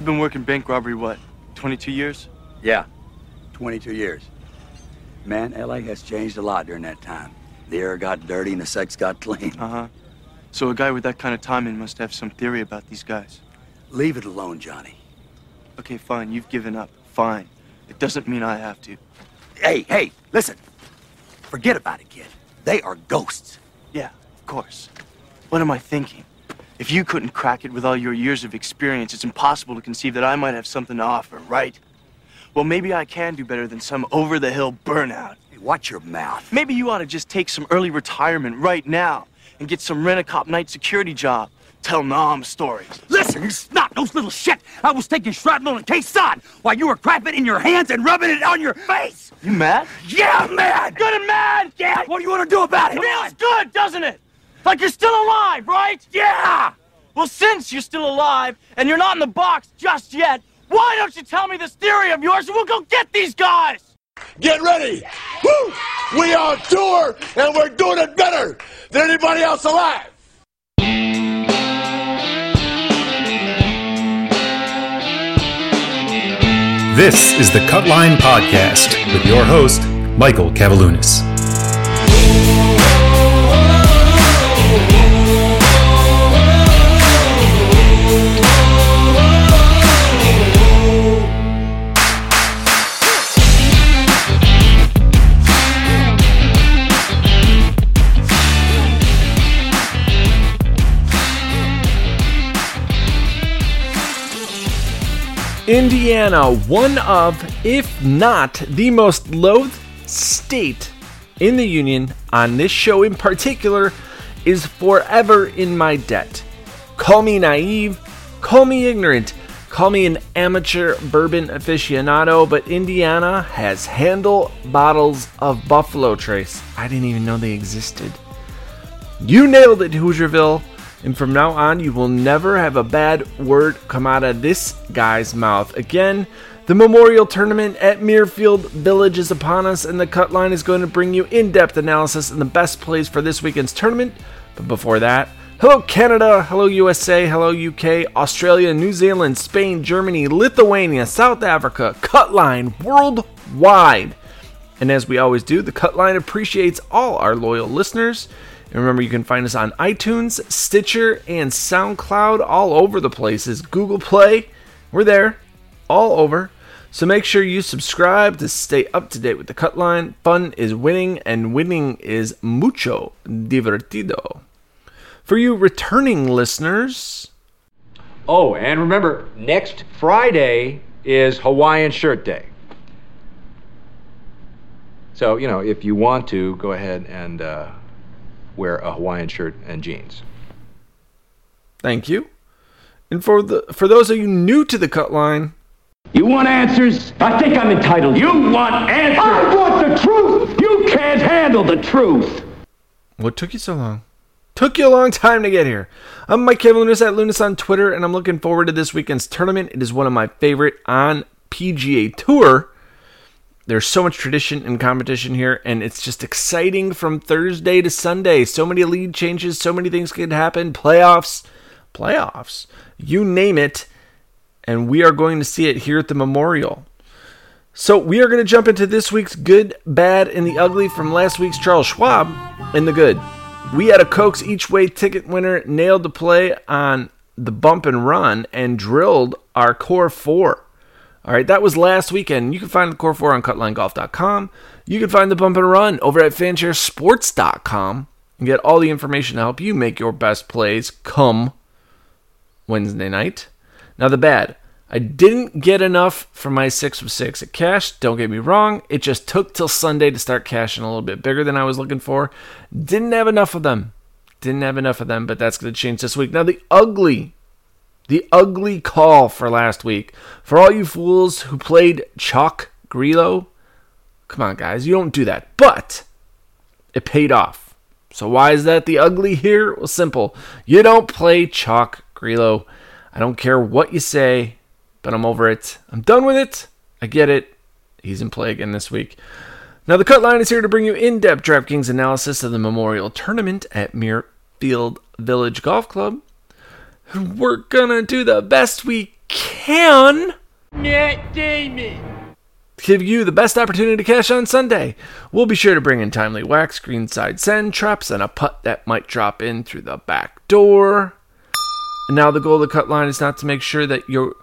You've been working bank robbery, what, 22 years? Yeah, 22 years. Man, LA has changed a lot during that time. The air got dirty and the sex got clean. Uh huh. So a guy with that kind of timing must have some theory about these guys. Leave it alone, Johnny. Okay, fine. You've given up. Fine. It doesn't mean I have to. Hey, hey, listen. Forget about it, kid. They are ghosts. Yeah, of course. What am I thinking? If you couldn't crack it with all your years of experience, it's impossible to conceive that I might have something to offer, right? Well, maybe I can do better than some over the hill burnout. Hey, watch your mouth. Maybe you ought to just take some early retirement right now and get some rent a cop night security job. Tell Nam stories. Listen, you snot nose little shit! I was taking shrapnel and Khe Sanh while you were crapping in your hands and rubbing it on your face! You mad? Yeah, I'm mad! Good and mad! Yeah, what do you want to do about it? Feels good, doesn't it? Like you're still alive, right? Yeah! Well, since you're still alive and you're not in the box just yet, why don't you tell me this theory of yours and we'll go get these guys? Get ready! Woo! We are on tour and we're doing it better than anybody else alive! This is the Cutline Podcast with your host, Michael Kavaliunas. Indiana, one of, if not the most loathed state in the Union, on this show in particular, is forever in my debt. Call me naive, call me ignorant, call me an amateur bourbon aficionado, but Indiana has handle bottles of Buffalo Trace. I didn't even know they existed. You nailed it, Hoosierville. And from now on, you will never have a bad word come out of this guy's mouth. Again, the Memorial Tournament at Muirfield Village is upon us, and the cut line is going to bring you in depth analysis and the best plays for this weekend's tournament. But before that, hello Canada, hello USA, hello UK, Australia, New Zealand, Spain, Germany, Lithuania, South Africa, cut line worldwide. And as we always do, the cut line appreciates all our loyal listeners. And remember, you can find us on iTunes, Stitcher, and SoundCloud, all over the places. Google Play, we're there, all over. So make sure you subscribe to stay up to date with the cut line. Fun is winning, and winning is mucho divertido. For you returning listeners, Oh, and remember, next Friday is Hawaiian Shirt Day. So, you know, if you want to, go ahead and uh, wear a Hawaiian shirt and jeans. thank you. And for the for those of you new to the cut line, You want answers? I think I'm entitled. You want answers? I want the truth! You can't handle the truth! What took you so long? Took you a long time to get here. I'm Mike Kavaliunas at Lunas on Twitter, and I'm looking forward to this weekend's tournament. It is one of my favorite on PGA Tour. There's so much tradition and competition here, and it's just exciting from Thursday to Sunday. So many lead changes, so many things can happen. Playoffs, playoffs, you name it. And we are going to see it here at the Memorial. So we are going to jump into this week's good, bad, and the ugly from last week's Charles Schwab in the good. We had a Cokes each way ticket winner nailed the play on the bump and run and drilled our core four. All right, that was last weekend. You can find the core four on cutlinegolf.com. You can find the bump and run over at fansharesports.com and get all the information to help you make your best plays come Wednesday night. Now, the bad. I didn't get enough for my six of six at cash. Don't get me wrong. It just took till Sunday to start cashing a little bit bigger than I was looking for. Didn't have enough of them. Didn't have enough of them, but that's going to change this week. Now, the ugly, the ugly call for last week. For all you fools who played Chalk Grillo, come on, guys, you don't do that. But it paid off. So why is that the ugly here? Well, simple. You don't play Chalk Grillo. I don't care what you say, but I'm over it. I'm done with it. I get it. He's in play again this week. Now, the cut line is here to bring you in depth DraftKings analysis of the Memorial Tournament at Muirfield Village Golf Club. We're gonna do the best we can Matt Damon. give you the best opportunity to cash on Sunday. We'll be sure to bring in timely wax, greenside send, traps, and a putt that might drop in through the back door. And now the goal of the cut line is not to make sure that you're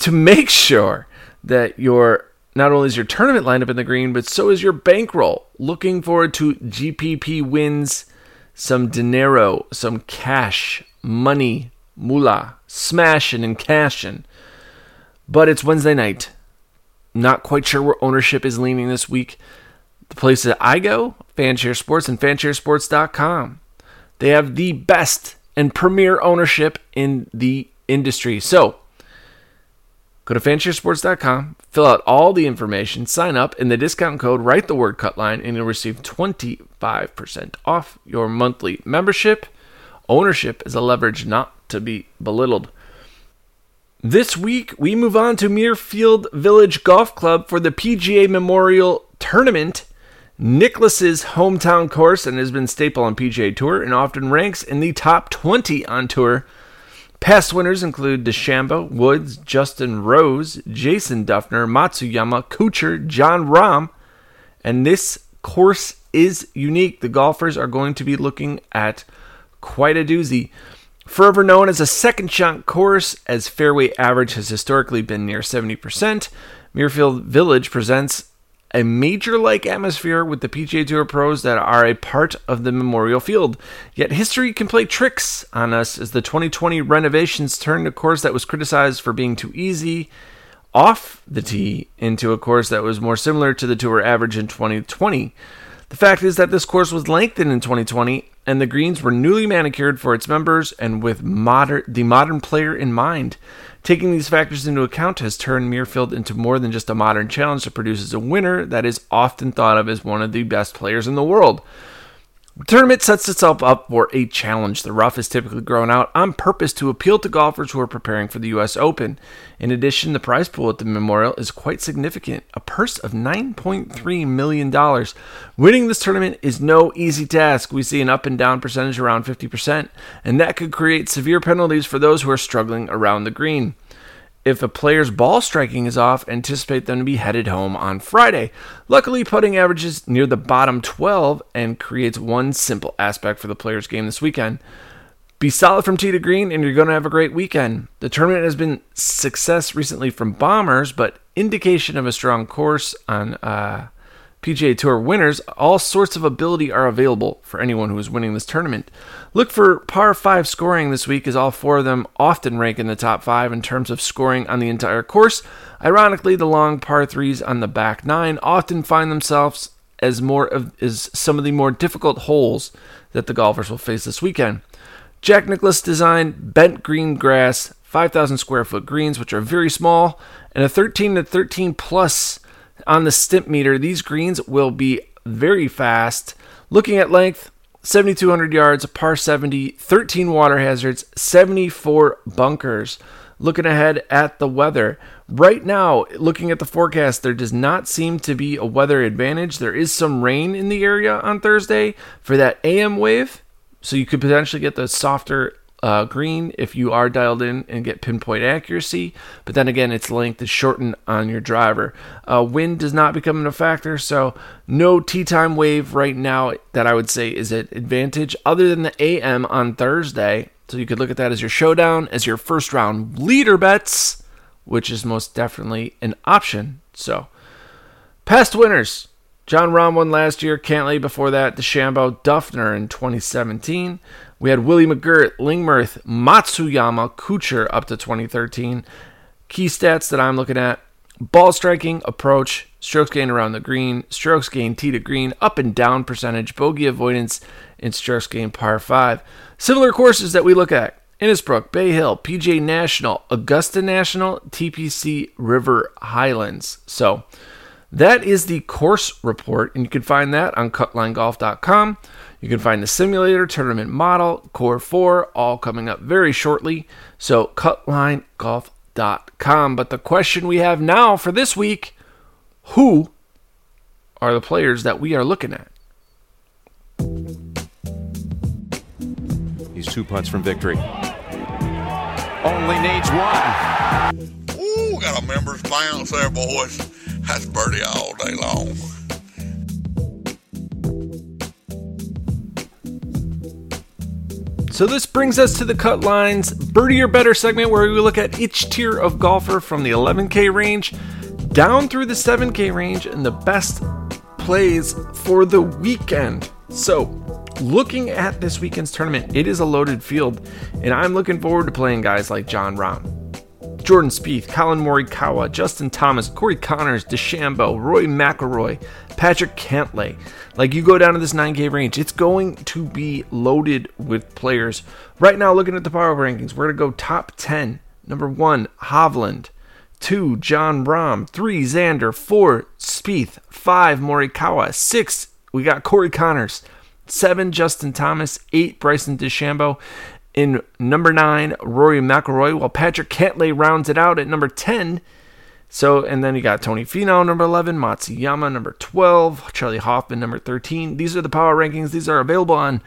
to make sure that your not only is your tournament lineup in the green, but so is your bankroll. Looking forward to GPP wins, some dinero, some cash, money, moolah, smashing and cashing. But it's Wednesday night. Not quite sure where ownership is leaning this week. The places that I go, Fanshare Sports and fansharesports.com. They have the best and premier ownership in the industry. So, Go to fansharesports.com, fill out all the information, sign up, and the discount code, write the word cutline, and you'll receive 25% off your monthly membership. Ownership is a leverage not to be belittled. This week, we move on to Muirfield Village Golf Club for the PGA Memorial Tournament. Nicklaus's hometown course and has been staple on PGA Tour and often ranks in the top 20 on tour. Past winners include DeChambeau, Woods, Justin Rose, Jason Dufner, Matsuyama, Kuchar, Jon Rahm, and this course is unique. The golfers are going to be looking at quite a doozy. Forever known as a second shot course, as fairway average has historically been near 70%, Muirfield Village presents a major like atmosphere with the PGA Tour pros that are a part of the Memorial Field. Yet history can play tricks on us as the 2020 renovations turned a course that was criticized for being too easy off the tee into a course that was more similar to the tour average in 2020. The fact is that this course was lengthened in 2020 and the greens were newly manicured for its members and with modern the modern player in mind. Taking these factors into account has turned Muirfield into more than just a modern challenge that produces a winner that is often thought of as one of the best players in the world. Tournament sets itself up for a challenge. The rough is typically grown out on purpose to appeal to golfers who are preparing for the U.S. Open. In addition, the prize pool at the Memorial is quite significant a purse of $9.3 million. Winning this tournament is no easy task. We see an up and down percentage around 50%, and that could create severe penalties for those who are struggling around the green. If a player's ball striking is off, anticipate them to be headed home on Friday. Luckily, putting averages near the bottom 12 and creates one simple aspect for the player's game this weekend. Be solid from tee to green, and you're going to have a great weekend. The tournament has been success recently from bombers, but indication of a strong course on uh, PGA Tour winners, all sorts of ability are available for anyone who is winning this tournament. Look for par 5 scoring this week, as all four of them often rank in the top 5 in terms of scoring on the entire course. Ironically, the long par 3s on the back 9 often find themselves as more of as some of the more difficult holes that the golfers will face this weekend. Jack Nicklaus designed bent green grass, 5,000 square foot greens, which are very small, and a 13 to 13 plus on the Stimpmeter, these greens will be very fast. Looking at length, 7,200 yards, par 70, 13 water hazards, 74 bunkers. Looking ahead at the weather. Right now, looking at the forecast, there does not seem to be a weather advantage. There is some rain in the area on Thursday for that AM wave, so you could potentially get the softer uh, green if you are dialed in and get pinpoint accuracy. But then again, its length is shortened on your driver. Uh, wind does not become a factor, so no tee time wave right now that I would say is an advantage other than the AM on Thursday. So you could look at that as your showdown, as your first round leader bets, which is most definitely an option. So, past winners. Jon Rahm won last year, Cantlay before that, DeChambeau, Dufner in 2017. We had Willie McGirt, Lingmerth, Matsuyama, Kuchar up to 2013. Key stats that I'm looking at ball striking, approach, strokes gained around the green, strokes gained tee to green, up and down percentage, bogey avoidance, and strokes gained par 5. Similar courses that we look at Innisbrook, Bay Hill, PGA National, Augusta National, TPC River Highlands. So that is the course report, and you can find that on cutlinegolf.com. You can find the simulator, tournament model, Core 4, all coming up very shortly. So, cutlinegolf.com. But the question we have now for this week who are the players that we are looking at? He's two putts from victory. Only needs one. Ooh, got a members bounce there, boys. That's birdie all day long. So this brings us to the cut lines birdie or better segment where we look at each tier of golfer from the 11k range down through the 7k range and the best plays for the weekend. So, looking at this weekend's tournament, it is a loaded field and I'm looking forward to playing guys like Jon Rahm, Jordan Spieth, Collin Morikawa, Justin Thomas, Corey Conners, DeChambeau, Rory McIlroy, Patrick Cantlay. Like you go down to this 9K range, it's going to be loaded with players. Right now, looking at the power rankings, we're going to go top 10. Number one, Hovland. Two, Jon Rahm. Three, Xander. Four, Spieth. Five, Morikawa. Six, we got Corey Conners. Seven, Justin Thomas. Eight, Bryson DeChambeau. In number nine, Rory McIlroy, while Patrick Cantlay rounds it out at number 10. So, and then you got Tony Finau, number 11, Matsuyama, number 12, Charley Hoffman, number 13. These are the power rankings. These are available on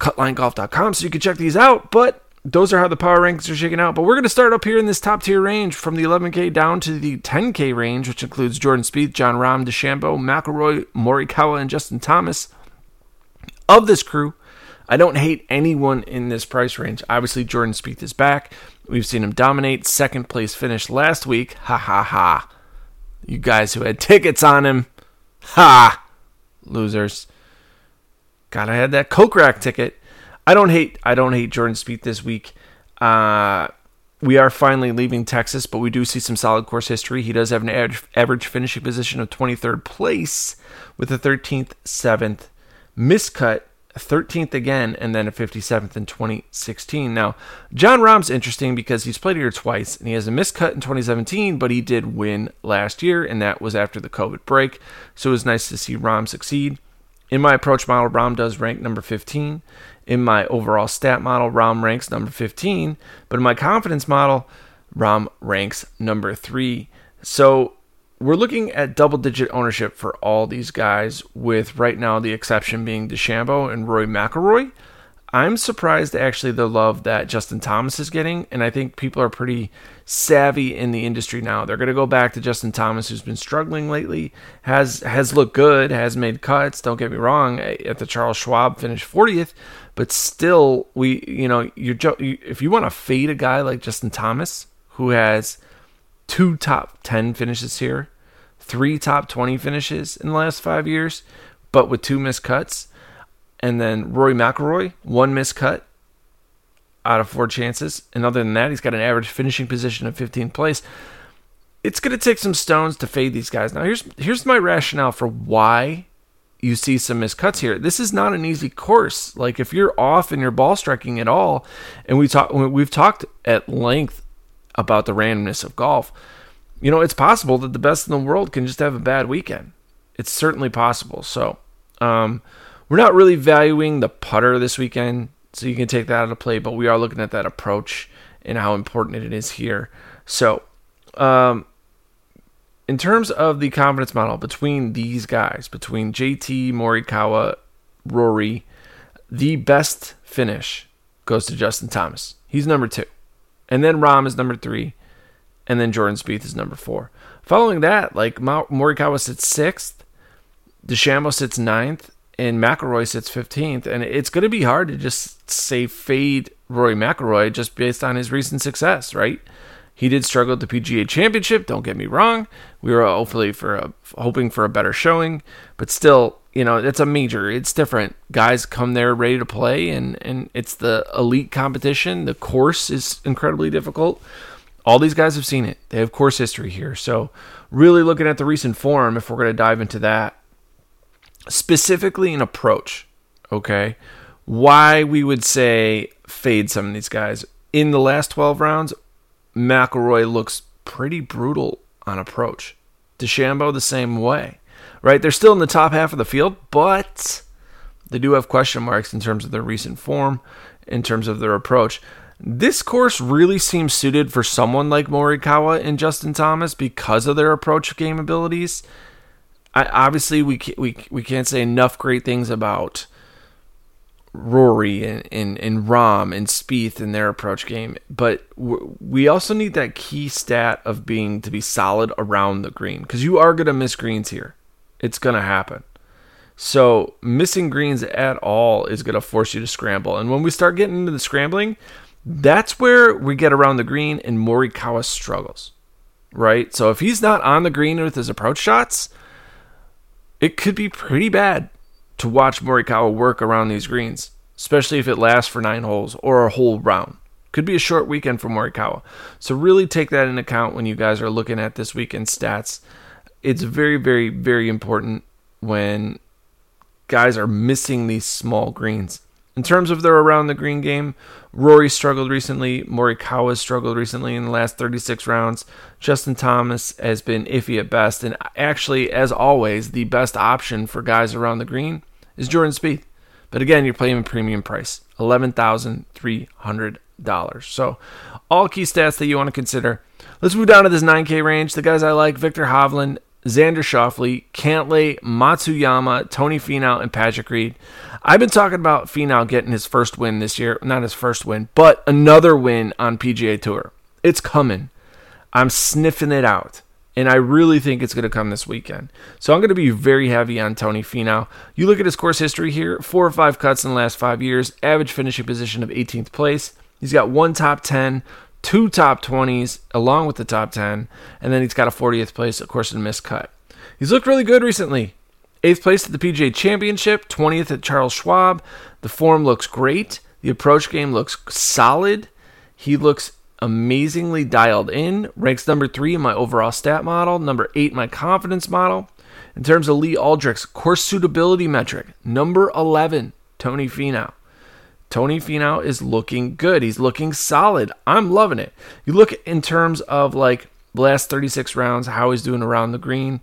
cutlinegolf.com, so you can check these out. But those are how the power rankings are shaking out. But we're going to start up here in this top tier range from the 11K down to the 10K range, which includes Jordan Spieth, Jon Rahm, DeChambeau, McIlroy, Morikawa, and Justin Thomas. Of this crew, I don't hate anyone in this price range. Obviously, Jordan Spieth is back. We've seen him dominate. Second place finish last week. Ha ha ha. You guys who had tickets on him. Ha! Losers. God, I had that Coke rack ticket. I don't hate I don't hate Jordan Spieth this week. Uh we are finally leaving Texas, but we do see some solid course history. He does have an average, average finishing position of 23rd place with a 13th, 7th miscut 13th again, and then a 57th in 2016. Now, Jon Rahm's interesting because he's played here twice, and he has a miscut in 2017, but he did win last year, and that was after the COVID break. So it was nice to see Rahm succeed. In my approach model, Rahm does rank number 15. In my overall stat model, Rahm ranks number 15, but in my confidence model, Rahm ranks number 3. So we're looking at double digit ownership for all these guys, with right now the exception being DeChambeau and Rory McIlroy. I'm surprised actually the love that Justin Thomas is getting, and I think people are pretty savvy in the industry now. They're going to go back to Justin Thomas, who's been struggling lately, has has looked good, has made cuts. Don't get me wrong, eh, at the Charles Schwab finished 40th, but still, we you know you're if you want to fade a guy like Justin Thomas, who has two top 10 finishes here, three top 20 finishes in the last five years, but with two missed cuts. And then Rory McIlroy, one missed cut out of four chances. And other than that, he's got an average finishing position of 15th place. It's going to take some stones to fade these guys. Now, here's here's my rationale for why you see some missed cuts here. This is not an easy course. Like if you're off in your ball striking at all, and we talk we've talked at length about the randomness of golf. You know, it's possible that the best in the world can just have a bad weekend. It's certainly possible. So, um, we're not really valuing the putter this weekend, so you can take that out of play, but we are looking at that approach and how important it is here. So, um, in terms of the confidence model between these guys, between JT, Morikawa, Rory, the best finish goes to Justin Thomas. He's number two. And then Rahm is number three. And then Jordan Spieth is number four. Following that, like Morikawa sits sixth, DeChambeau sits ninth, and McIlroy sits 15th. And it's going to be hard to just say fade Rory McIlroy just based on his recent success, right? He did struggle at the PGA Championship. Don't get me wrong. We were hopefully for a, hoping for a better showing, but still, you know, it's a major. It's different. Guys come there ready to play, and and it's the elite competition. The course is incredibly difficult. All these guys have seen it. They have course history here. So, really looking at the recent form, if we're going to dive into that, specifically an approach, okay, why we would say fade some of these guys in the last 12 rounds McIlroy looks pretty brutal on approach. DeChambeau the same way, right? They're still in the top half of the field, but they do have question marks in terms of their recent form, in terms of their approach. This course really seems suited for someone like Morikawa and Justin Thomas because of their approach game abilities. I, obviously, we, we, we can't say enough great things about Rory and, and, and Rahm and Spieth in their approach game, but we also need that key stat of being to be solid around the green because you are going to miss greens here. It's going to happen. So missing greens at all is going to force you to scramble. And when we start getting into the scrambling, that's where we get around the green and Morikawa struggles, right? So if he's not on the green with his approach shots, it could be pretty bad to watch Morikawa work around these greens, especially if it lasts for nine holes or a whole round. Could be a short weekend for Morikawa. So really take that into account when you guys are looking at this weekend stats. It's very, very, very important when guys are missing these small greens. In terms of their around the green game, Rory struggled recently. Morikawa struggled recently in the last 36 rounds. Justin Thomas has been iffy at best, and actually, as always, the best option for guys around the green is Jordan Spieth. But again, you're playing a premium price, eleven thousand three hundred dollars. So, all key stats that you want to consider. Let's move down to this 9K range. The guys I like: Viktor Hovland, Xander Schauffele, Cantlay, Matsuyama, Tony Finau, and Patrick Reed. I've been talking about Finau getting his first win this year. Not his first win, but another win on PGA Tour. It's coming. I'm sniffing it out. And I really think it's going to come this weekend. So I'm going to be very heavy on Tony Finau. You look at his course history here four or five cuts in the last five years, average finishing position of 18th place. He's got one top 10, two top 20s along with the top 10, and then he's got a 40th place, of course, in missed cut. He's looked really good recently. Eighth place at the PGA Championship, 20th at Charles Schwab. The form looks great. The approach game looks solid. He looks amazingly dialed in. Ranks number three in my overall stat model, number eight in my confidence model. In terms of Lee Aldrich's course suitability metric, number 11, Tony Finau. Tony Finau is looking good. He's looking solid. I'm loving it. You look in terms of like the last 36 rounds, how he's doing around the green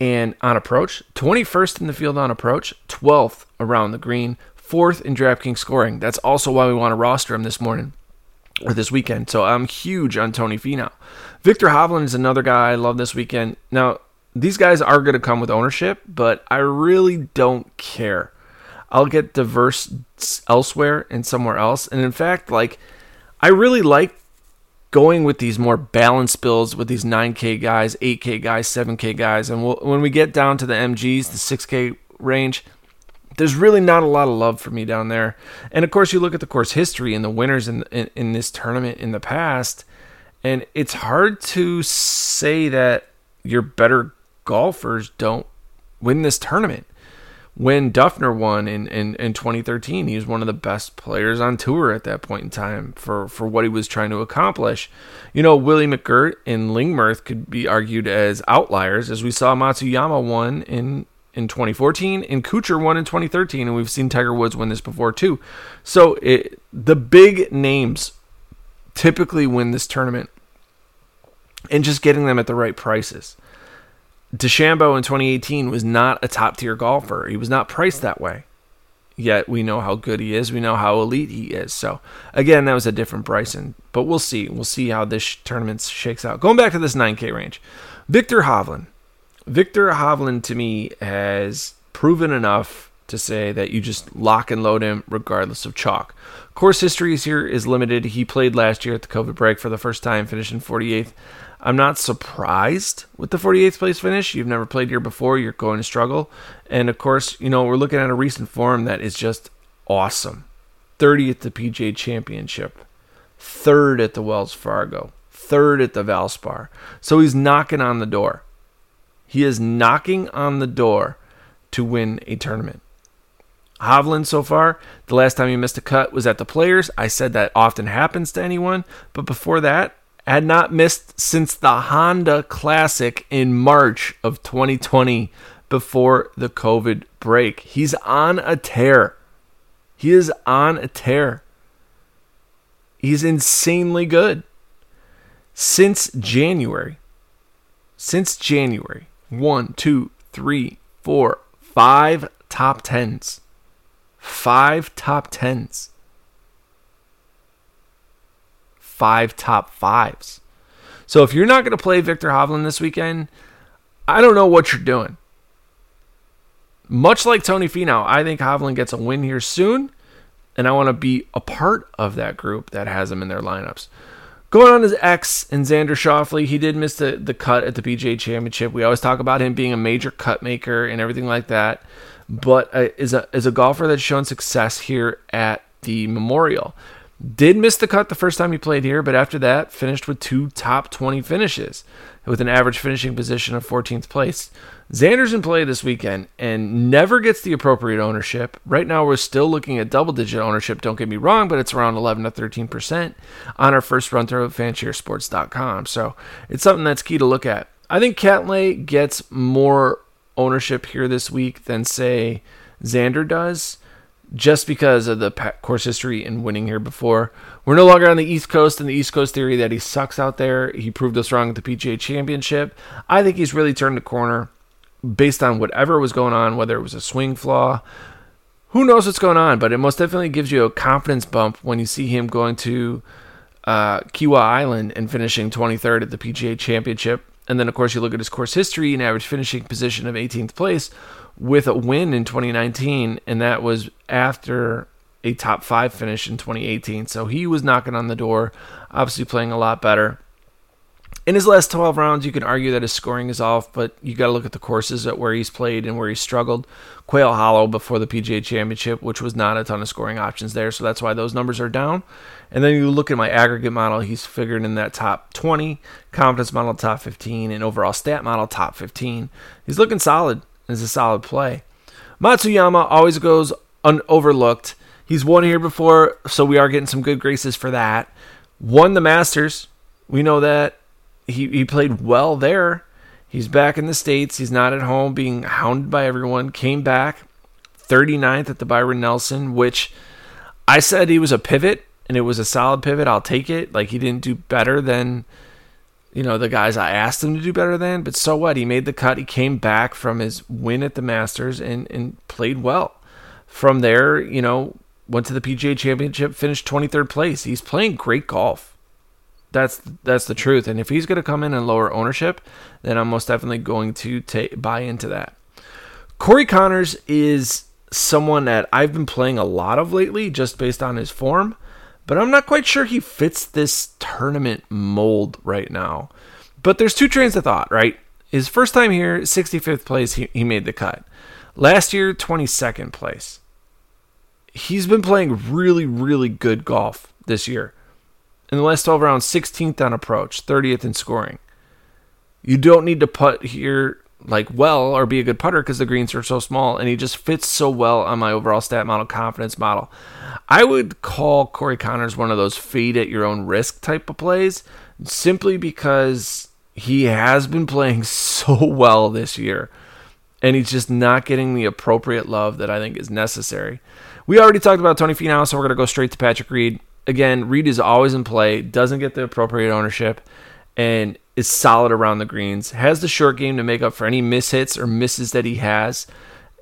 and on approach. 21st in the field on approach, 12th around the green, fourth in DraftKings scoring. That's also why we want to roster him this morning or this weekend. So I'm huge on Tony Finau. Viktor Hovland is another guy I love this weekend. Now, these guys are going to come with ownership, but I really don't care. I'll get diverse elsewhere and somewhere else. And in fact, like I really like going with these more balanced builds with these 9K guys, 8K guys, 7K guys. And we'll, when we get down to the MGs, the 6K range, there's really not a lot of love for me down there. And of course, you look at the course history and the winners in, in, in this tournament in the past, and it's hard to say that your better golfers don't win this tournament when Dufner won in, in, in 2013, he was one of the best players on tour at that point in time for, for what he was trying to accomplish. You know, Willie McGirt and Lingmerth could be argued as outliers, as we saw Matsuyama won in, in 2014 and Kuchar won in 2013, and we've seen Tiger Woods win this before too. So it, the big names typically win this tournament and just getting them at the right prices. DeChambeau in 2018 was not a top tier golfer. He was not priced that way. Yet we know how good he is. We know how elite he is. So again, that was a different Bryson. But we'll see. We'll see how this tournament shakes out. Going back to this 9K range, Viktor Hovland. Viktor Hovland to me has proven enough to say that you just lock and load him regardless of chalk. Course history here is limited. He played last year at the COVID break for the first time, finishing 48th. I'm not surprised with the 48th place finish. You've never played here before, you're going to struggle. And of course, you know, we're looking at a recent form that is just awesome 30th at the PGA Championship, third at the Wells Fargo, third at the Valspar. So he's knocking on the door. He is knocking on the door to win a tournament. Hovland so far, the last time he missed a cut was at the Players. I said that often happens to anyone, but before that, had not missed since the Honda Classic in March of 2020 before the COVID break. He's on a tear. He is on a tear. He's insanely good. Since January, since January, one, two, three, four, five top tens. Five top tens. Five top fives. So if you're not going to play Viktor Hovland this weekend, I don't know what you're doing. Much like Tony Finau, I think Hovland gets a win here soon. and I want to be a part of that group that has him in their lineups. Going on his X and Xander Schauffele, he did miss the, the cut at the PGA Championship. We always talk about him being a major cut maker and everything like that, but uh, is a is a golfer that's shown success here at the Memorial. Did miss the cut the first time he played here, but after that, finished with two top 20 finishes with an average finishing position of 14th place. Xander's in play this weekend and never gets the appropriate ownership. Right now, we're still looking at double digit ownership, don't get me wrong, but it's around 11 to 13% on our first run through of fansharesports.com. So it's something that's key to look at. I think Cantlay gets more ownership here this week than, say, Xander does just because of the course history and winning here before. We're no longer on the East Coast and the East Coast theory that he sucks out there. He proved us wrong at the PGA Championship. I think he's really turned the corner based on whatever was going on, whether it was a swing flaw. Who knows what's going on, but it most definitely gives you a confidence bump when you see him going to uh, Kiawah Island and finishing 23rd at the PGA Championship. And then, of course, you look at his course history and average finishing position of 18th place with a win in 2019, and that was after a top five finish in 2018. So he was knocking on the door, obviously playing a lot better. In his last 12 rounds, you can argue that his scoring is off, but you got to look at the courses at where he's played and where he struggled. Quail Hollow before the PGA Championship, which was not a ton of scoring options there, so that's why those numbers are down. And then you look at my aggregate model, he's figured in that top 20, confidence model top 15, and overall stat model top 15. He's looking solid is a solid play. Matsuyama always goes unoverlooked. He's won here before, so we are getting some good graces for that. Won the Masters. We know that. He, he played well there. He's back in the States. He's not at home being hounded by everyone. Came back 39th at the Byron Nelson, which I said he was a pivot and it was a solid pivot. I'll take it. Like he didn't do better than you know, the guys I asked him to do better than, but so what? He made the cut. He came back from his win at the Masters and, and played well. From there, you know, went to the PGA Championship, finished 23rd place. He's playing great golf. That's that's the truth. And if he's going to come in and lower ownership, then I'm most definitely going to take buy into that. Corey Conners is someone that I've been playing a lot of lately, just based on his form but I'm not quite sure he fits this tournament mold right now. But there's two trains of thought, right? His first time here, 65th place, he, he made the cut. Last year, 22nd place. He's been playing really, really good golf this year. In the last 12 rounds, 16th on approach, 30th in scoring. You don't need to putt here like well or be a good putter because the greens are so small and he just fits so well on my overall stat model confidence model. I would call Corey Conners one of those fade at your own risk type of plays simply because he has been playing so well this year and he's just not getting the appropriate love that I think is necessary. We already talked about Tony Finau, so we're going to go straight to Patrick Reed. Again, Reed is always in play, doesn't get the appropriate ownership, and is solid around the greens, has the short game to make up for any mishits or misses that he has,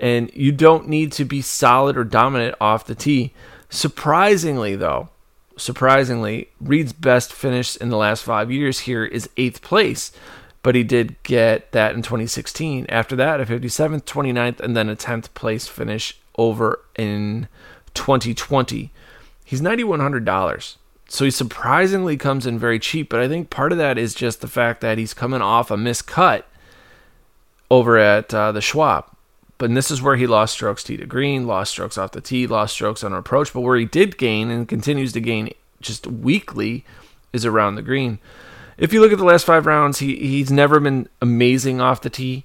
and you don't need to be solid or dominant off the tee. Surprisingly, though, surprisingly, Reed's best finish in the last five years here is eighth place, but he did get that in 2016. After that, a 57th, 29th, and then a 10th place finish over in 2020. He's $9,100. So he surprisingly comes in very cheap, but I think part of that is just the fact that he's coming off a miscut over at uh, the Schwab. But this is where he lost strokes tee to green, lost strokes off the tee, lost strokes on approach. But where he did gain and continues to gain just weekly is around the green. If you look at the last five rounds, he he's never been amazing off the tee,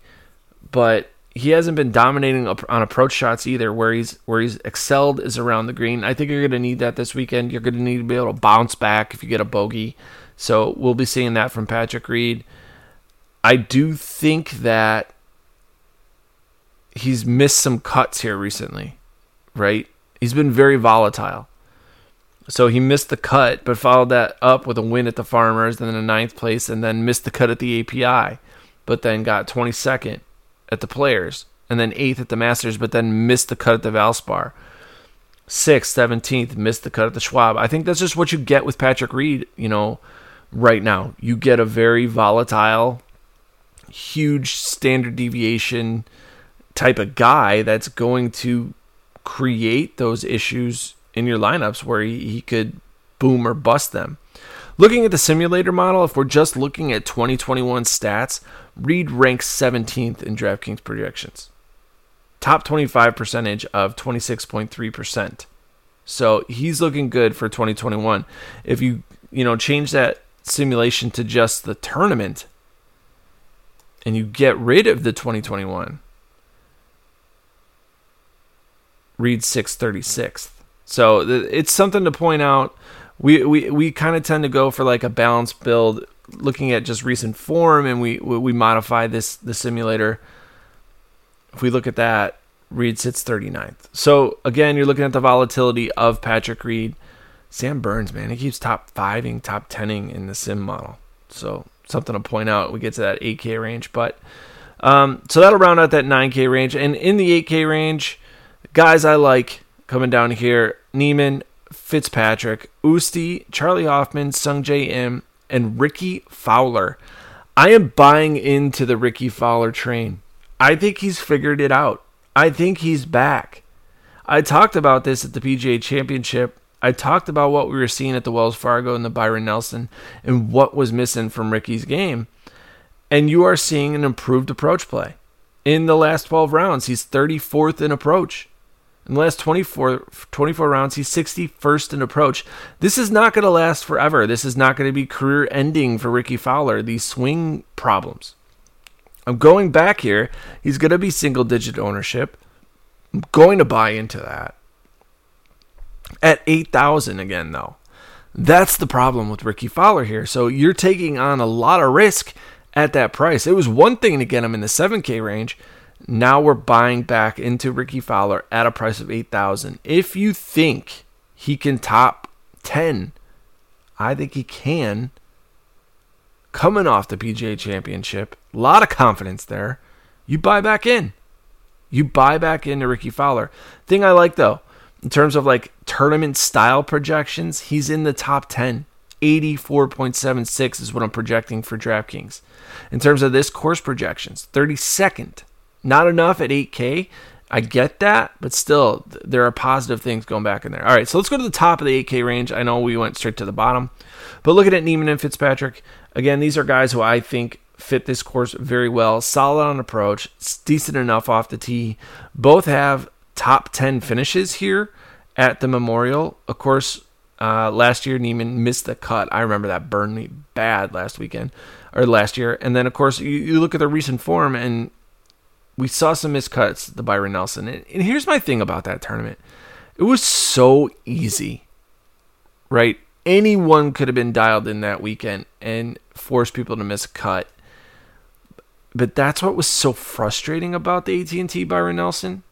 but he hasn't been dominating on approach shots either. Where he's where he's excelled is around the green. I think you're going to need that this weekend. You're going to need to be able to bounce back if you get a bogey. So we'll be seeing that from Patrick Reed. I do think that he's missed some cuts here recently, right? He's been very volatile. So he missed the cut, but followed that up with a win at the Farmers, and then a ninth place, and then missed the cut at the API, but then got 22nd at the Players, and then eighth at the Masters, but then missed the cut at the Valspar. Sixth, seventeenth, missed the cut at the Schwab. I think that's just what you get with Patrick Reed. You know, right now you get a very volatile, huge standard deviation type of guy that's going to create those issues in your lineups where he, he could boom or bust them. Looking at the simulator model, if we're just looking at 2021 stats, Reed ranks 17th in DraftKings projections. Top 25 percentage of 26.3%. So he's looking good for 2021. If you, you know, change that simulation to just the tournament and you get rid of the 2021, Reed 636th. So it's something to point out. We we, we kind of tend to go for like a balanced build, looking at just recent form, and we we modify this the simulator. If we look at that, Reed sits 39th. So again, you're looking at the volatility of Patrick Reed. Sam Burns, man, he keeps top fiving, top tening in the sim model. So something to point out. We get to that 8K range, but um, so that'll round out that 9K range. And in the 8K range, guys I like coming down here: Niemann, Fitzpatrick, Usti, charley Hoffman, Sungjae Im, and Rickie Fowler. I am buying into the Rickie Fowler train. I think he's figured it out. I think he's back. I talked about this at the PGA Championship. I talked about what we were seeing at the Wells Fargo and the Byron Nelson and what was missing from Rickie's game. And you are seeing an improved approach play. In the last 12 rounds, he's 34th in approach. In the last 24, 24 rounds, he's 61st in approach. This is not going to last forever. This is not going to be career ending for Rickie Fowler, these swing problems. I'm going back here. He's going to be single digit ownership. I'm going to buy into that. At 8,000 again, though. That's the problem with Rickie Fowler here. So you're taking on a lot of risk at that price. It was one thing to get him in the 7K range. Now we're buying back into Rickie Fowler at a price of 8,000. If you think he can top 10, I think he can. Coming off the PGA Championship, a lot of confidence there. You buy back in. You buy back into Rickie Fowler. Thing I like though, in terms of like tournament style projections, he's in the top 10. 84.76 is what I'm projecting for DraftKings. In terms of this course projections, 32nd not enough at 8K. I get that, but still, there are positive things going back in there. All right, so let's go to the top of the 8K range. I know we went straight to the bottom, but looking at Niemann and Fitzpatrick, again, these are guys who I think fit this course very well. Solid on approach, decent enough off the tee. Both have top 10 finishes here at the Memorial. Of course, uh, last year Niemann missed the cut. I remember that burned me bad last weekend or last year. And then, of course, you, you look at their recent form and we saw some miscuts, the Byron Nelson. And, and here's my thing about that tournament it was so easy, right? Anyone could have been dialed in that weekend and forced people to miss a cut. But that's what was so frustrating about the AT&T Byron Nelson.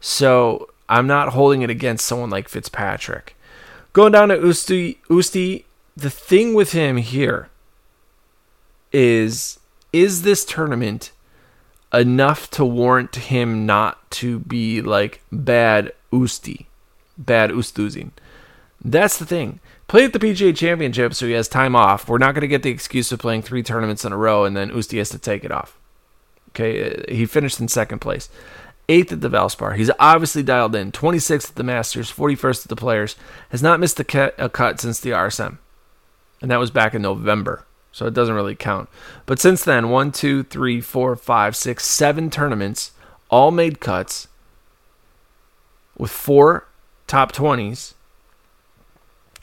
So I'm not holding it against someone like Fitzpatrick. Going down to Usti, Usti, the thing with him here is is this tournament enough to warrant him not to be like bad Usti, bad Oosthuizen. That's the thing. Play at the PGA Championship, so he has time off. We're not going to get the excuse of playing three tournaments in a row and then Usti has to take it off. Okay, uh, he finished in second place. Eighth at the Valspar. He's obviously dialed in. 26th at the Masters, 41st at the Players. Has not missed a cut since the RSM. And that was back in November so it doesn't really count. But since then, one, two, three, four, five, six, seven tournaments, all made cuts with four top 20s.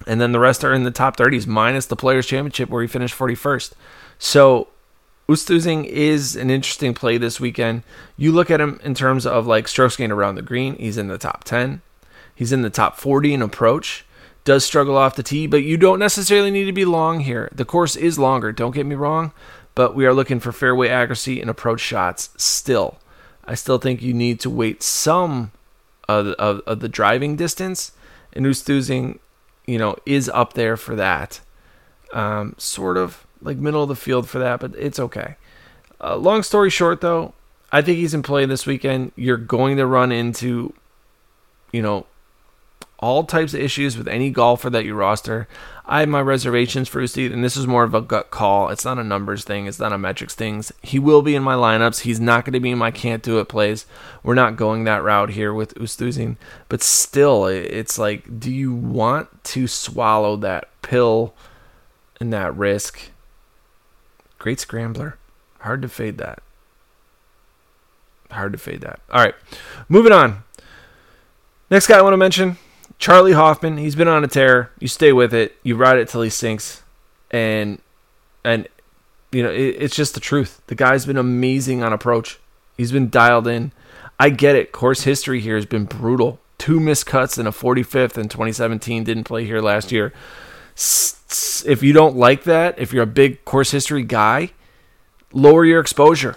And then the rest are in the top 30s, minus the Players' Championship where he finished 41st. So Oosthuizen is an interesting play this weekend. You look at him in terms of like strokes gained around the green, he's in the top 10. He's in the top 40 in approach does struggle off the tee, but you don't necessarily need to be long here. The course is longer, don't get me wrong, but we are looking for fairway accuracy and approach shots still. I still think you need to wait some of, of, of the driving distance, and Oosthuizen, you know, is up there for that. Um, sort of like middle of the field for that, but it's okay. Uh, long story short, though, I think he's in play this weekend. You're going to run into, you know, all types of issues with any golfer that you roster. I have my reservations for Usti, and this is more of a gut call. It's not a numbers thing. It's not a metrics thing. He will be in my lineups. He's not going to be in my can't do it plays. We're not going that route here with Oosthuizen. But still, it's like, do you want to swallow that pill and that risk? Great scrambler. Hard to fade that. Hard to fade that. All right, moving on. Next guy I want to mention Charley Hoffman, he's been on a tear. You stay with it. You ride it till he sinks, and and you know it, it's just the truth. The guy's been amazing on approach. He's been dialed in. I get it. Course history here has been brutal. Two missed cuts and a 45th in 2017. Didn't play here last year. If you don't like that, if you're a big course history guy, lower your exposure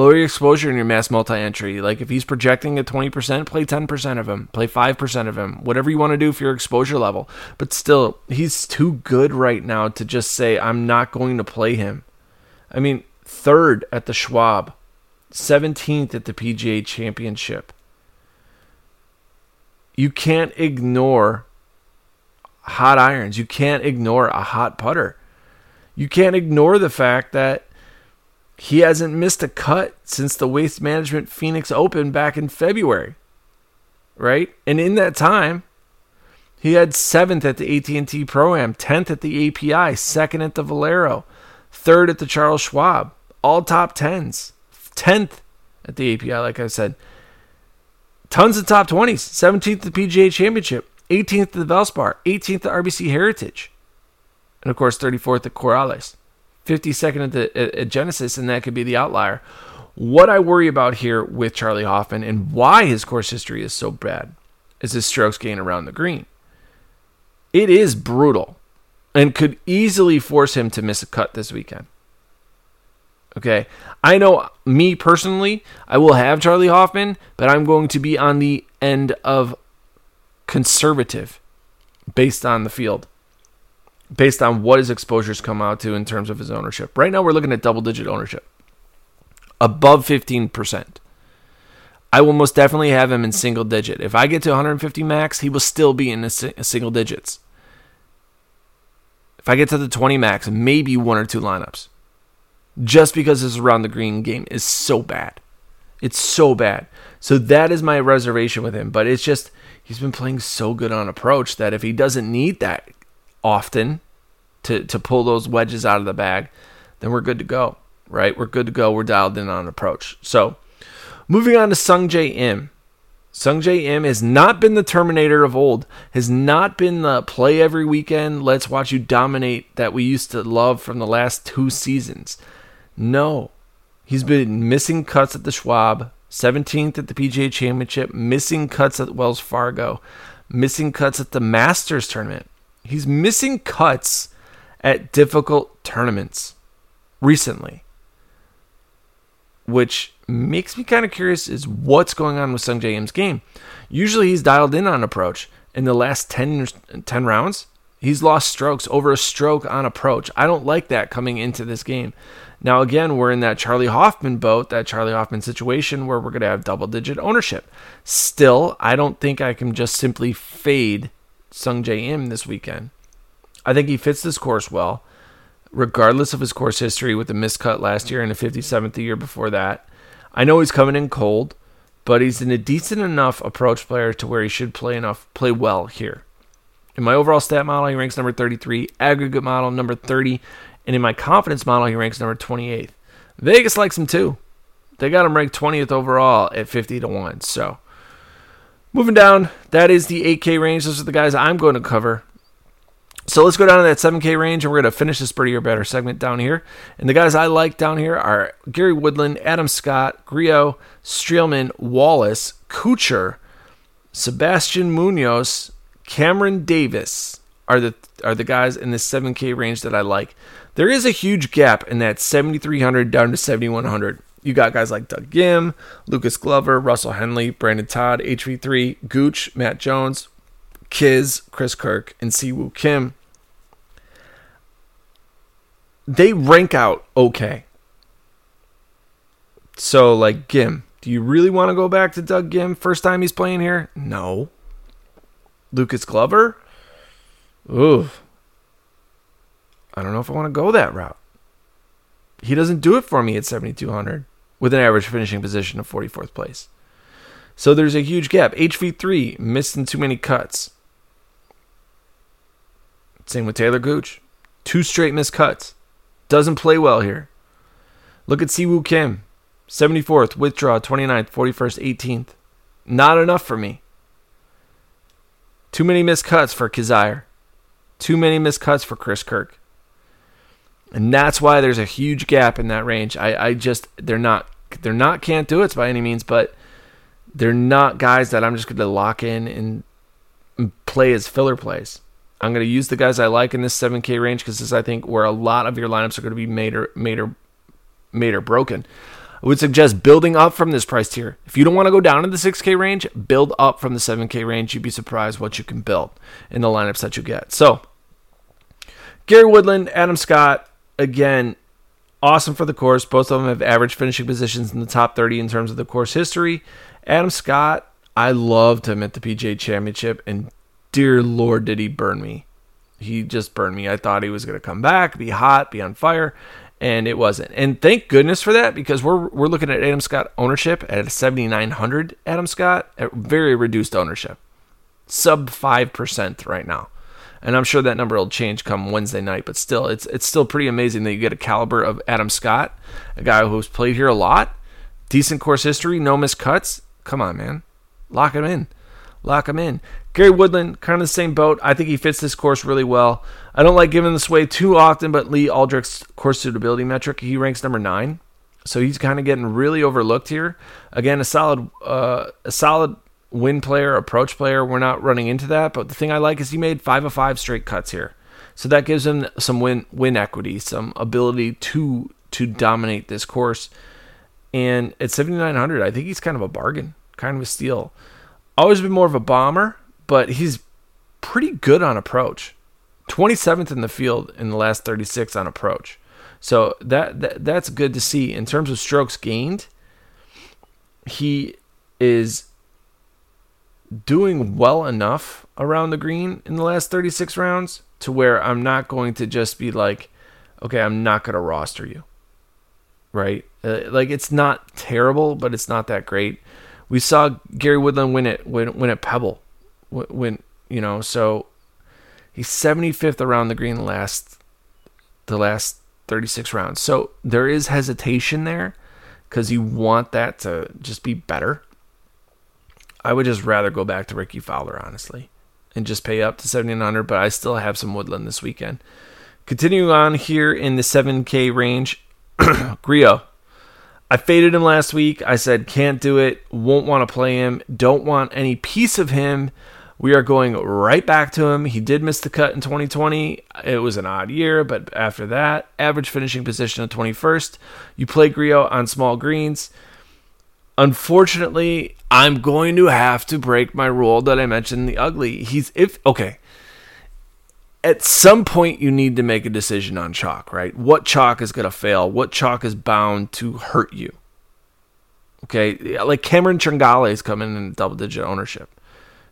lower your exposure in your mass multi-entry. Like if he's projecting at 20%, play 10% of him, play 5% of him, whatever you want to do for your exposure level. But still, he's too good right now to just say I'm not going to play him. I mean, third at the Schwab, 17th at the PGA Championship. You can't ignore hot irons. You can't ignore a hot putter. You can't ignore the fact that he hasn't missed a cut since the Waste Management Phoenix Open back in February. Right? And in that time, he had 7th at the AT&T Pro-Am, 10th at the API, 2nd at the Valero, 3rd at the Charles Schwab, all top 10s. 10th at the API like I said. Tons of top 20s. 17th at the PGA Championship, 18th at the Valspar, 18th at RBC Heritage. And of course 34th at Corales. 52nd at, the, at Genesis, and that could be the outlier. What I worry about here with Charley Hoffman and why his course history is so bad is his strokes gain around the green. It is brutal and could easily force him to miss a cut this weekend. Okay. I know me personally, I will have Charley Hoffman, but I'm going to be on the end of conservative based on the field based on what his exposures come out to in terms of his ownership. Right now, we're looking at double digit ownership, above 15%. I will most definitely have him in single digit. If I get to 150 max, he will still be in single digits. If I get to the 20 max, maybe one or two lineups. Just because his around the green game is so bad. It's so bad. So that is my reservation with him. But it's just, he's been playing so good on approach that if he doesn't need that often to, to pull those wedges out of the bag, then we're good to go, right? We're good to go. We're dialed in on approach. So moving on to Sungjae Im. Sungjae Im has not been the Terminator of old, has not been the play every weekend, let's watch you dominate that we used to love from the last two seasons. No. He's been missing cuts at the Schwab, 17th at the PGA Championship, missing cuts at Wells Fargo, missing cuts at the Masters tournament. He's missing cuts at difficult tournaments recently, which makes me kind of curious is what's going on with Sungjae Im's game. Usually he's dialed in on approach. In the last 10, 10 rounds, he's lost strokes over a stroke on approach. I don't like that coming into this game. Now, again, we're in that Charley Hoffman boat, that Charley Hoffman situation where we're going to have double digit ownership. Still, I don't think I can just simply fade Sungjae J M this weekend. I think he fits this course well, regardless of his course history with the miscut last year and a 57th the year before that. I know he's coming in cold, but he's in a decent enough approach player to where he should play enough play well here. In my overall stat model, he ranks number 33, aggregate model number 30, and in my confidence model, he ranks number 28th. Vegas likes him too. They got him ranked 20th overall at 50 to 1. So, Moving down, that is the 8K range. Those are the guys I'm going to cover. So let's go down to that 7K range, and we're going to finish this Birdie or Better segment down here. And the guys I like down here are Gary Woodland, Adam Scott, Grillo, Streelman, Wallace, Kuchar, Sebastian Munoz, Cameron Davis are the are the guys in this 7K range that I like. There is a huge gap in that 7,300 down to 7,100. You got guys like Doug Ghim, Lucas Glover, Russell Henley, Brendon Todd, HV3, Gooch, Matt Jones, Kiz, Chris Kirk, and Siwoo Kim. They rank out okay. So, like Ghim, do you really want to go back to Doug Ghim first time he's playing here? No. Lucas Glover. Ooh. I don't know if I want to go that route. He doesn't do it for me at 7,200 with an average finishing position of 44th place. So there's a huge gap. HV3 missing too many cuts. Same with Taylor Gooch. Two straight missed cuts. Doesn't play well here. Look at Siwoo Kim. 74th, withdraw, 29th, 41st, 18th. Not enough for me. Too many missed cuts for Kizzire. Too many missed cuts for Chris Kirk. And that's why there's a huge gap in that range. I, I just they're not they're not can't do it by any means, but they're not guys that I'm just gonna lock in and play as filler plays. I'm gonna use the guys I like in this 7K range because this is I think where a lot of your lineups are gonna be made or made or made or broken. I would suggest building up from this price tier. If you don't want to go down in the 6K range, build up from the 7K range. You'd be surprised what you can build in the lineups that you get. So, Gary Woodland, Adam Scott, again, awesome for the course. Both of them have average finishing positions in the top 30 in terms of the course history. Adam Scott, I loved him at the PGA Championship, and dear Lord, did he burn me. He just burned me. I thought he was going to come back, be hot, be on fire, and it wasn't. And thank goodness for that because we're we're looking at Adam Scott ownership at a 7900 Adam Scott at very reduced ownership. Sub 5% right now. And I'm sure that number will change come Wednesday night, but still it's it's still pretty amazing that you get a caliber of Adam Scott, a guy who's played here a lot, decent course history, no missed cuts. Come on, man. Lock him in. Lock him in. Gary Woodland, kind of the same boat. I think he fits this course really well. I don't like giving this away too often, but Lee Aldrich's course suitability metric, he ranks number nine. So he's kind of getting really overlooked here. Again, a solid, uh, a solid win player, approach player. We're not running into that, but the thing I like is he made five of five straight cuts here, so that gives him some win win equity, some ability to to dominate this course. And at 7900, I think he's kind of a bargain, kind of a steal. Always been more of a bomber, but he's pretty good on approach. 27th in the field in the last 36 on approach. So that, that that's good to see in terms of strokes gained. He is doing well enough around the green in the last 36 rounds to where I'm not going to just be like, okay, I'm not going to roster you. Right? Uh, like it's not terrible, but it's not that great. We saw Gary Woodland win it win, win at Pebble when you know so he's 75th around the green last the last 36 rounds so there is hesitation there because you want that to just be better i would just rather go back to Rickie Fowler honestly and just pay up to 7900 but i still have some woodland this weekend continuing on here in the 7k range Grillo I faded him last week. I said can't do it, won't want to play him, don't want any piece of him. We are going right back to him. He did miss the cut in 2020. It was an odd year, but after that, average finishing position of 21st. You play Grillo on small greens. Unfortunately, I'm going to have to break my rule that I mentioned the ugly. He's if okay. At some point you need to make a decision on chalk, right? What chalk is going to fail? What chalk is bound to hurt you? Okay, like Cameron Tringale is coming in double digit ownership.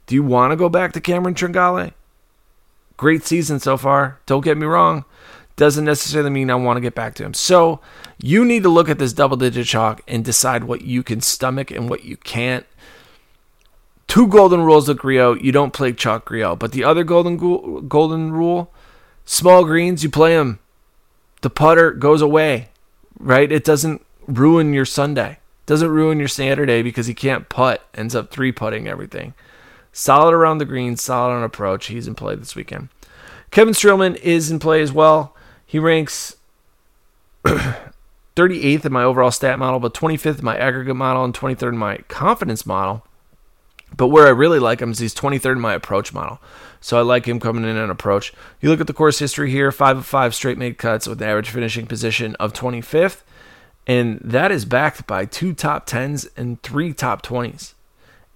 Do you want to go back to Cameron Tringale? Great season so far. Don't get me wrong. Doesn't necessarily mean I want to get back to him. So you need to look at this double digit chalk and decide what you can stomach and what you can't. Two golden rules of Grillo. You don't play chalk Grillo. But the other golden golden rule, small greens, you play them. The putter goes away, right? It doesn't ruin your Sunday. Doesn't ruin your Saturday because he can't putt. Ends up three putting everything. Solid around the green, solid on approach. He's in play this weekend. Kevin Streelman is in play as well. He ranks 38th in my overall stat model, but 25th in my aggregate model and 23rd in my confidence model. But where I really like him is he's 23rd in my approach model. So I like him coming in on approach. You look at the course history here, 5 of 5 straight made cuts with an average finishing position of 25th. And that is backed by two top 10s and three top 20s.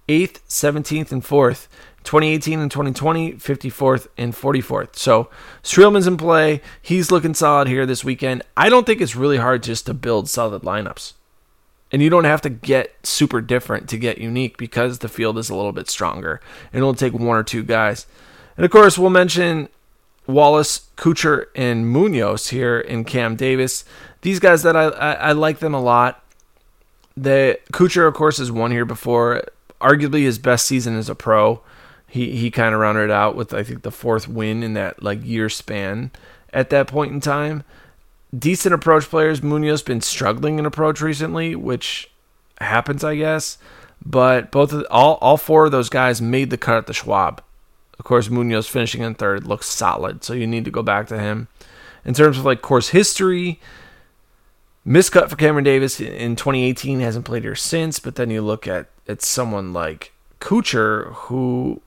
8th, 17th, and 4th. 2018 and 2020, 54th and 44th. So Streelman's in play. He's looking solid here this weekend. I don't think it's really hard just to build solid lineups. And you don't have to get super different to get unique because the field is a little bit stronger. And it'll take one or two guys. And of course, we'll mention Wallace, Kuchar, and Munoz here in Cam Davis. These guys that I, I, I like them a lot. The Kuchar, of course, has won here before. Arguably his best season as a pro. He he kind of rounded out with I think the fourth win in that like year span at that point in time. Decent approach players. Munoz been struggling in approach recently, which happens, I guess. But both of, all all four of those guys made the cut at the Schwab. Of course, Munoz finishing in third looks solid, so you need to go back to him. In terms of like course history, miscut for Cameron Davis in 2018 hasn't played here since. But then you look at at someone like Kuchar, who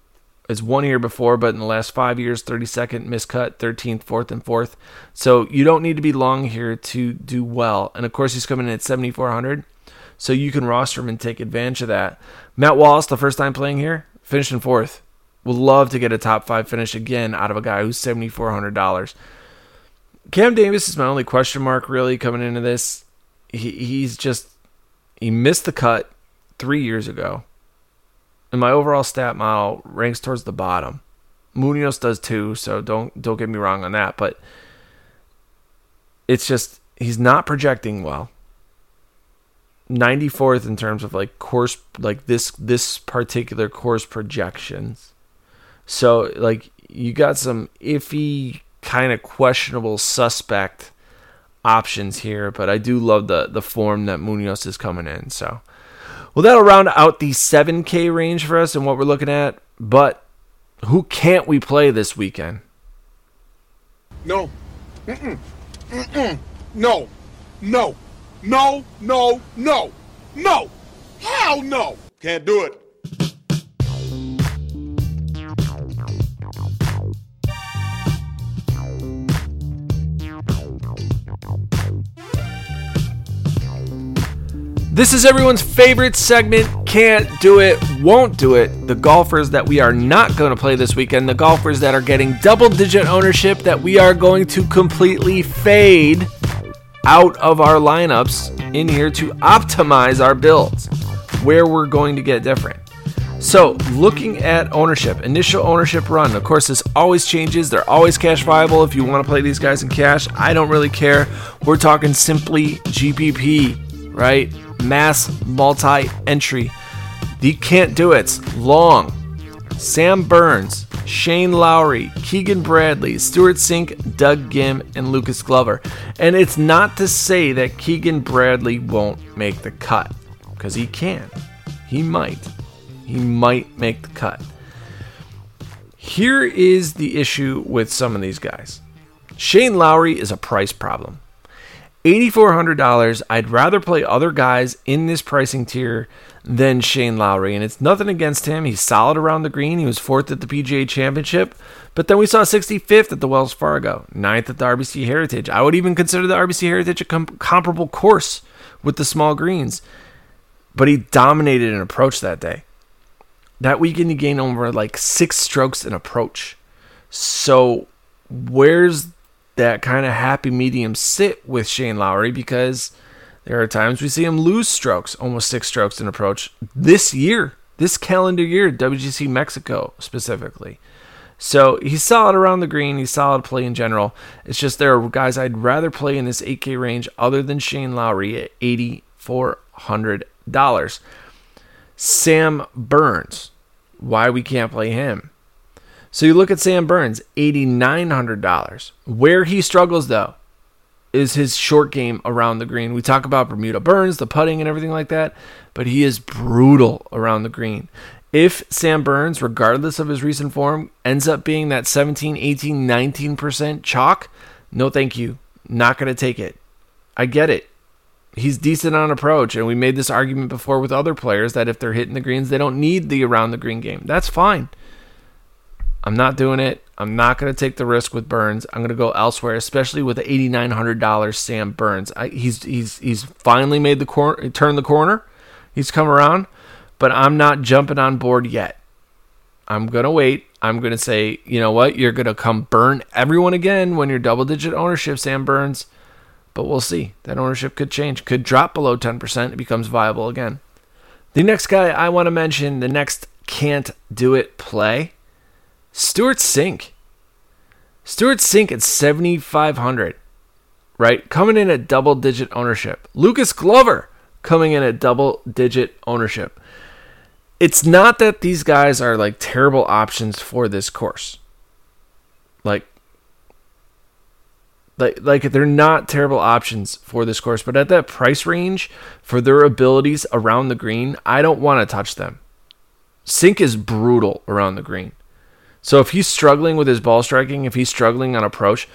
has one year before, but in the last five years, 32nd miscut, 13th, 4th, and 4th. So you don't need to be long here to do well. And of course, he's coming in at 7,400. So you can roster him and take advantage of that. Matt Wallace, the first time playing here, finished in fourth. Would love to get a top five finish again out of a guy who's $7,400. Cam Davis is my only question mark really coming into this. He, he's just, he missed the cut three years ago and my overall stat model ranks towards the bottom. Munoz does too, so don't don't get me wrong on that, but it's just he's not projecting well. 94th in terms of like course like this this particular course projections. So like you got some iffy kind of questionable suspect options here, but I do love the the form that Munoz is coming in. So well, that'll round out the 7K range for us and what we're looking at. But who can't we play this weekend? No. Mm-mm. Mm-mm. No. No. No. No. No. No. Hell no. Can't do it. This is everyone's favorite segment. Can't do it, won't do it. The golfers that we are not going to play this weekend, the golfers that are getting double digit ownership that we are going to completely fade out of our lineups in here to optimize our builds where we're going to get different. So, looking at ownership, initial ownership run, of course, this always changes. They're always cash viable if you want to play these guys in cash. I don't really care. We're talking simply GPP, right? Mass multi entry. You can't do it. It's long. Sam Burns, Shane Lowry, Keegan Bradley, Stewart Cink, Doug Ghim, and Lucas Glover. And it's not to say that Keegan Bradley won't make the cut, because he can. He might. He might make the cut. Here is the issue with some of these guys Shane Lowry is a price problem. $8,400. I'd rather play other guys in this pricing tier than Shane Lowry. And it's nothing against him. He's solid around the green. He was fourth at the PGA Championship. But then we saw 65th at the Wells Fargo, ninth at the RBC Heritage. I would even consider the RBC Heritage a com- comparable course with the small greens. But he dominated an approach that day. That weekend, he gained over like six strokes in approach. So, where's that kind of happy medium sit with Shane Lowry because there are times we see him lose strokes, almost six strokes in approach this year, this calendar year, WGC Mexico specifically. So he's solid around the green. He's solid play in general. It's just there are guys I'd rather play in this 8K range other than Shane Lowry at $8,400. Sam Burns. Why we can't play him? So you look at Sam Burns, $8,900. Where he struggles, though, is his short game around the green. We talk about Bermuda Burns, the putting, and everything like that, but he is brutal around the green. If Sam Burns, regardless of his recent form, ends up being that 17, 18, 19% chalk, no thank you. Not going to take it. I get it. He's decent on approach, and we made this argument before with other players that if they're hitting the greens, they don't need the around the green game. That's fine. I'm not doing it. I'm not going to take the risk with Burns. I'm going to go elsewhere, especially with the $8,900 Sam Burns. I, he's he's he's finally made the corner, turned the corner. He's come around, but I'm not jumping on board yet. I'm going to wait. I'm going to say, you know what? You're going to come burn everyone again when you're double digit ownership, Sam Burns. but we'll see. That ownership could change, could drop below 10%. It becomes viable again. The next guy I want to mention, the next can't do it play, Stewart Cink. Stewart Cink at 7,500, right? Coming in at double digit ownership. Lucas Glover coming in at double digit ownership. It's not that these guys are like terrible options for this course. Like, like, like they're not terrible options for this course, but at that price range for their abilities around the green, I don't want to touch them. Cink is brutal around the green. So if he's struggling with his ball striking, if he's struggling on approach,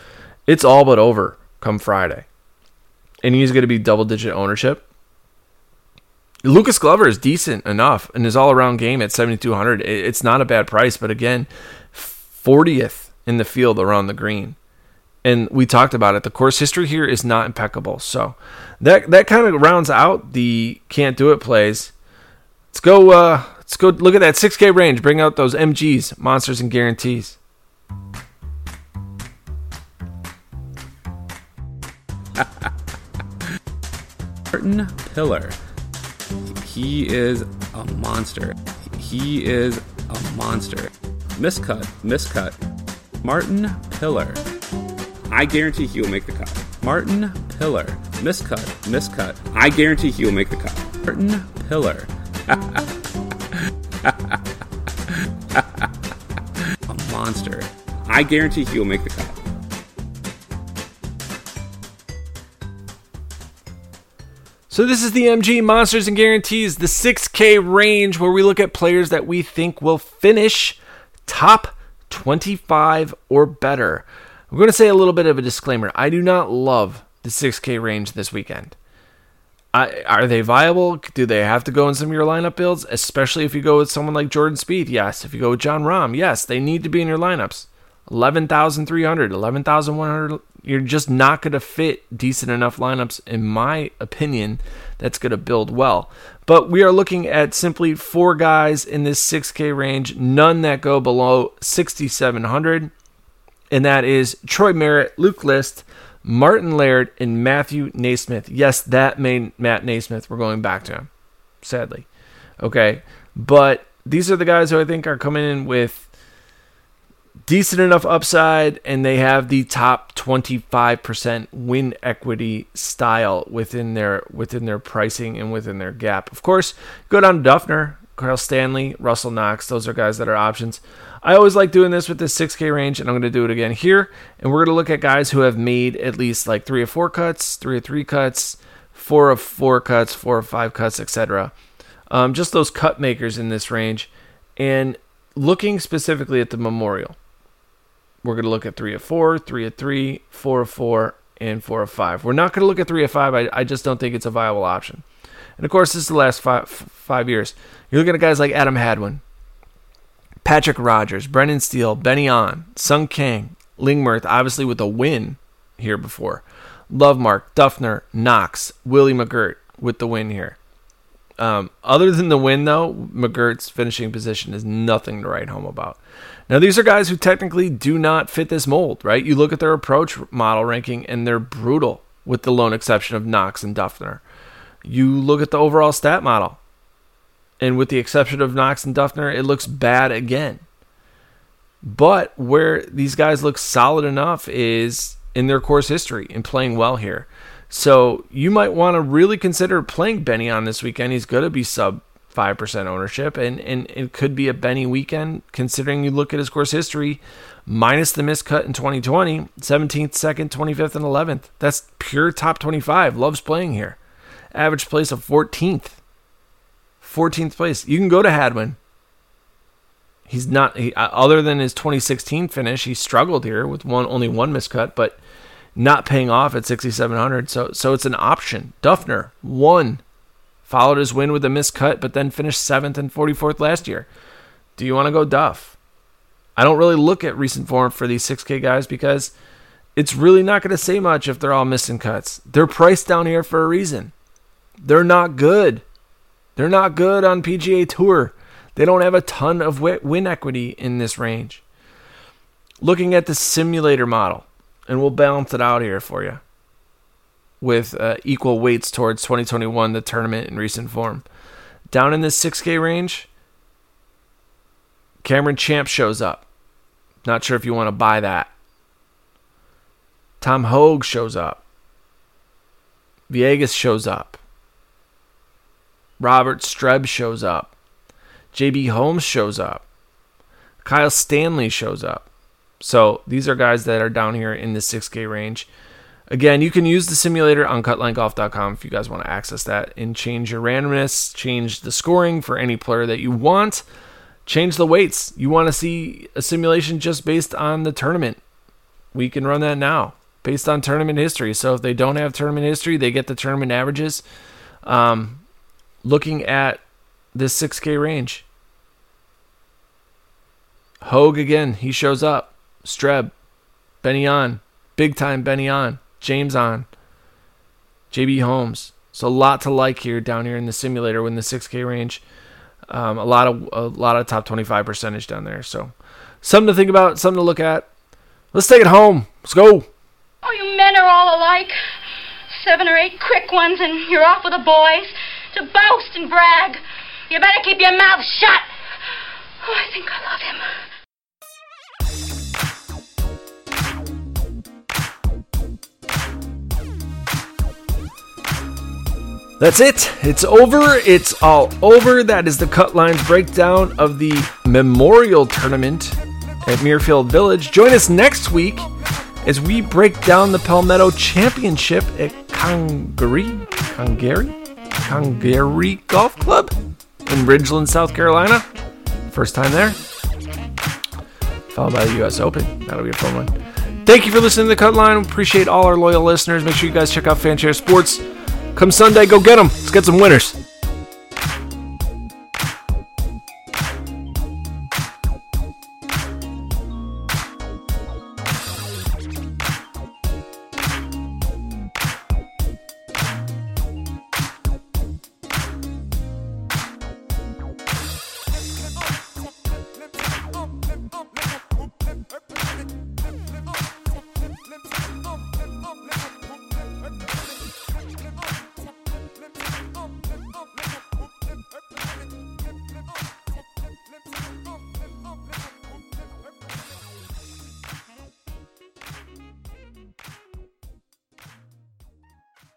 it's all but over come Friday. And he's going to be double digit ownership. Lucas Glover is decent enough in his all around game at 7,200. It's not a bad price, but again, 40th in the field around the green and we talked about it. The course history here is not impeccable. So that that kind of rounds out the can't do it plays. Let's go. Uh, let's go look at that 6K range. Bring out those MGs, monsters and guarantees. Martin Piller. He is a monster. He is a monster. Miscut, miscut. Martin Piller. I guarantee he will make the cut. Martin Piller. Miscut. Miscut. I guarantee he will make the cut. Martin Piller. I guarantee he will make the cut. So this is the MG Monsters and Guarantees, the 6K range where we look at players that we think will finish top 25 or better. I'm going to say a little bit of a disclaimer. I do not love the 6K range this weekend. I, are they viable? Do they have to go in some of your lineup builds? Especially if you go with someone like Jordan Spieth, yes. If you go with Jon Rahm, yes, they need to be in your lineups. 11,300, 11,100. You're just not going to fit decent enough lineups, in my opinion, that's going to build well. But we are looking at simply four guys in this 6K range, none that go below 6,700 and that is Troy Merritt, Luke List, Martin Laird, and Matthew NeSmith. Yes, that main Matt NeSmith. We're going back to him, sadly. Okay, but these are the guys who I think are coming in with decent enough upside, and they have the top 25% win equity style within their within their pricing and within their gap. Of course, go down to Dufner, Kyle Stanley, Russell Knox. Those are guys that are options. I always like doing this with this 6K range, and I'm going to do it again here. And we're going to look at guys who have made at least like three or four cuts, three or three cuts, four of four cuts, four or five cuts, etc. Um, just those cut makers in this range. And looking specifically at the Memorial, we're going to look at three of four, three of three, four of four, and four of five. We're not going to look at three of five. I, I just don't think it's a viable option. And of course, this is the last five, five years. You're looking at guys like Adam Hadwin, Patrick Rodgers, Brendan Steele, Benny On, Sung Kang, Lingmerth, obviously with a win here before. Lovemark, Dufner, Knox, Willie McGirt with the win here. Um, other than the win, though, McGirt's finishing position is nothing to write home about. Now, these are guys who technically do not fit this mold, right? You look at their approach model ranking, and they're brutal, with the lone exception of Knox and Dufner. You look at the overall stat model, and with the exception of Knox and Dufner, it looks bad again. But where these guys look solid enough is in their course history and playing well here. So you might want to really consider playing Benny on this weekend. He's going to be sub 5% ownership, and, and it could be a Benny weekend considering you look at his course history minus the miscut in 2020, 17th, 2nd, 25th, and 11th. That's pure top 25. Loves playing here. Average place of 14th. 14th place. You can go to Hadwin. He's not he, uh, other than his 2016 finish. He struggled here with one only one miscut, but not paying off at 6700. So so it's an option. Dufner won, followed his win with a miscut, but then finished seventh and 44th last year. Do you want to go Duff? I don't really look at recent form for these 6K guys because it's really not going to say much if they're all missing cuts. They're priced down here for a reason. They're not good. They're not good on PGA Tour. They don't have a ton of win equity in this range. Looking at the simulator model, and we'll balance it out here for you. With uh, equal weights towards 2021, the tournament in recent form. Down in this 6K range, Cameron Champ shows up. Not sure if you want to buy that. Tom Hoge shows up. Vegas shows up. Robert Streb shows up. JB Holmes shows up. Kyle Stanley shows up. So these are guys that are down here in the 6K range. Again, you can use the simulator on cutlinegolf.com if you guys want to access that and change your randomness, change the scoring for any player that you want, change the weights. You want to see a simulation just based on the tournament. We can run that now based on tournament history. So if they don't have tournament history, they get the tournament averages. Um, looking at this 6K range. Hoge again, he shows up. Streb, Benny on, big time Benny on, James on, JB Holmes. So a lot to like here down here in the simulator in the 6K range. Um, a lot of a lot of top 25 percentage down there. So something to think about, something to look at. Let's take it home. Let's go. Oh, you men are all alike. Seven or eight quick ones, and you're off with the boys to boast and brag. You better keep your mouth shut. Oh, I think I love him. That's it. It's over. It's all over. That is the cut lines breakdown of the Memorial Tournament at Muirfield Village. Join us next week as we break down the Palmetto Championship at Congaree, Congaree, Congaree Golf Club in Ridgeland, South Carolina. First time there. Followed by the U.S. Open. That'll be a fun one. Thank you for listening to the Cut Line. Appreciate all our loyal listeners. Make sure you guys check out Fanshare Sports. Come Sunday, go get them. Let's get some winners.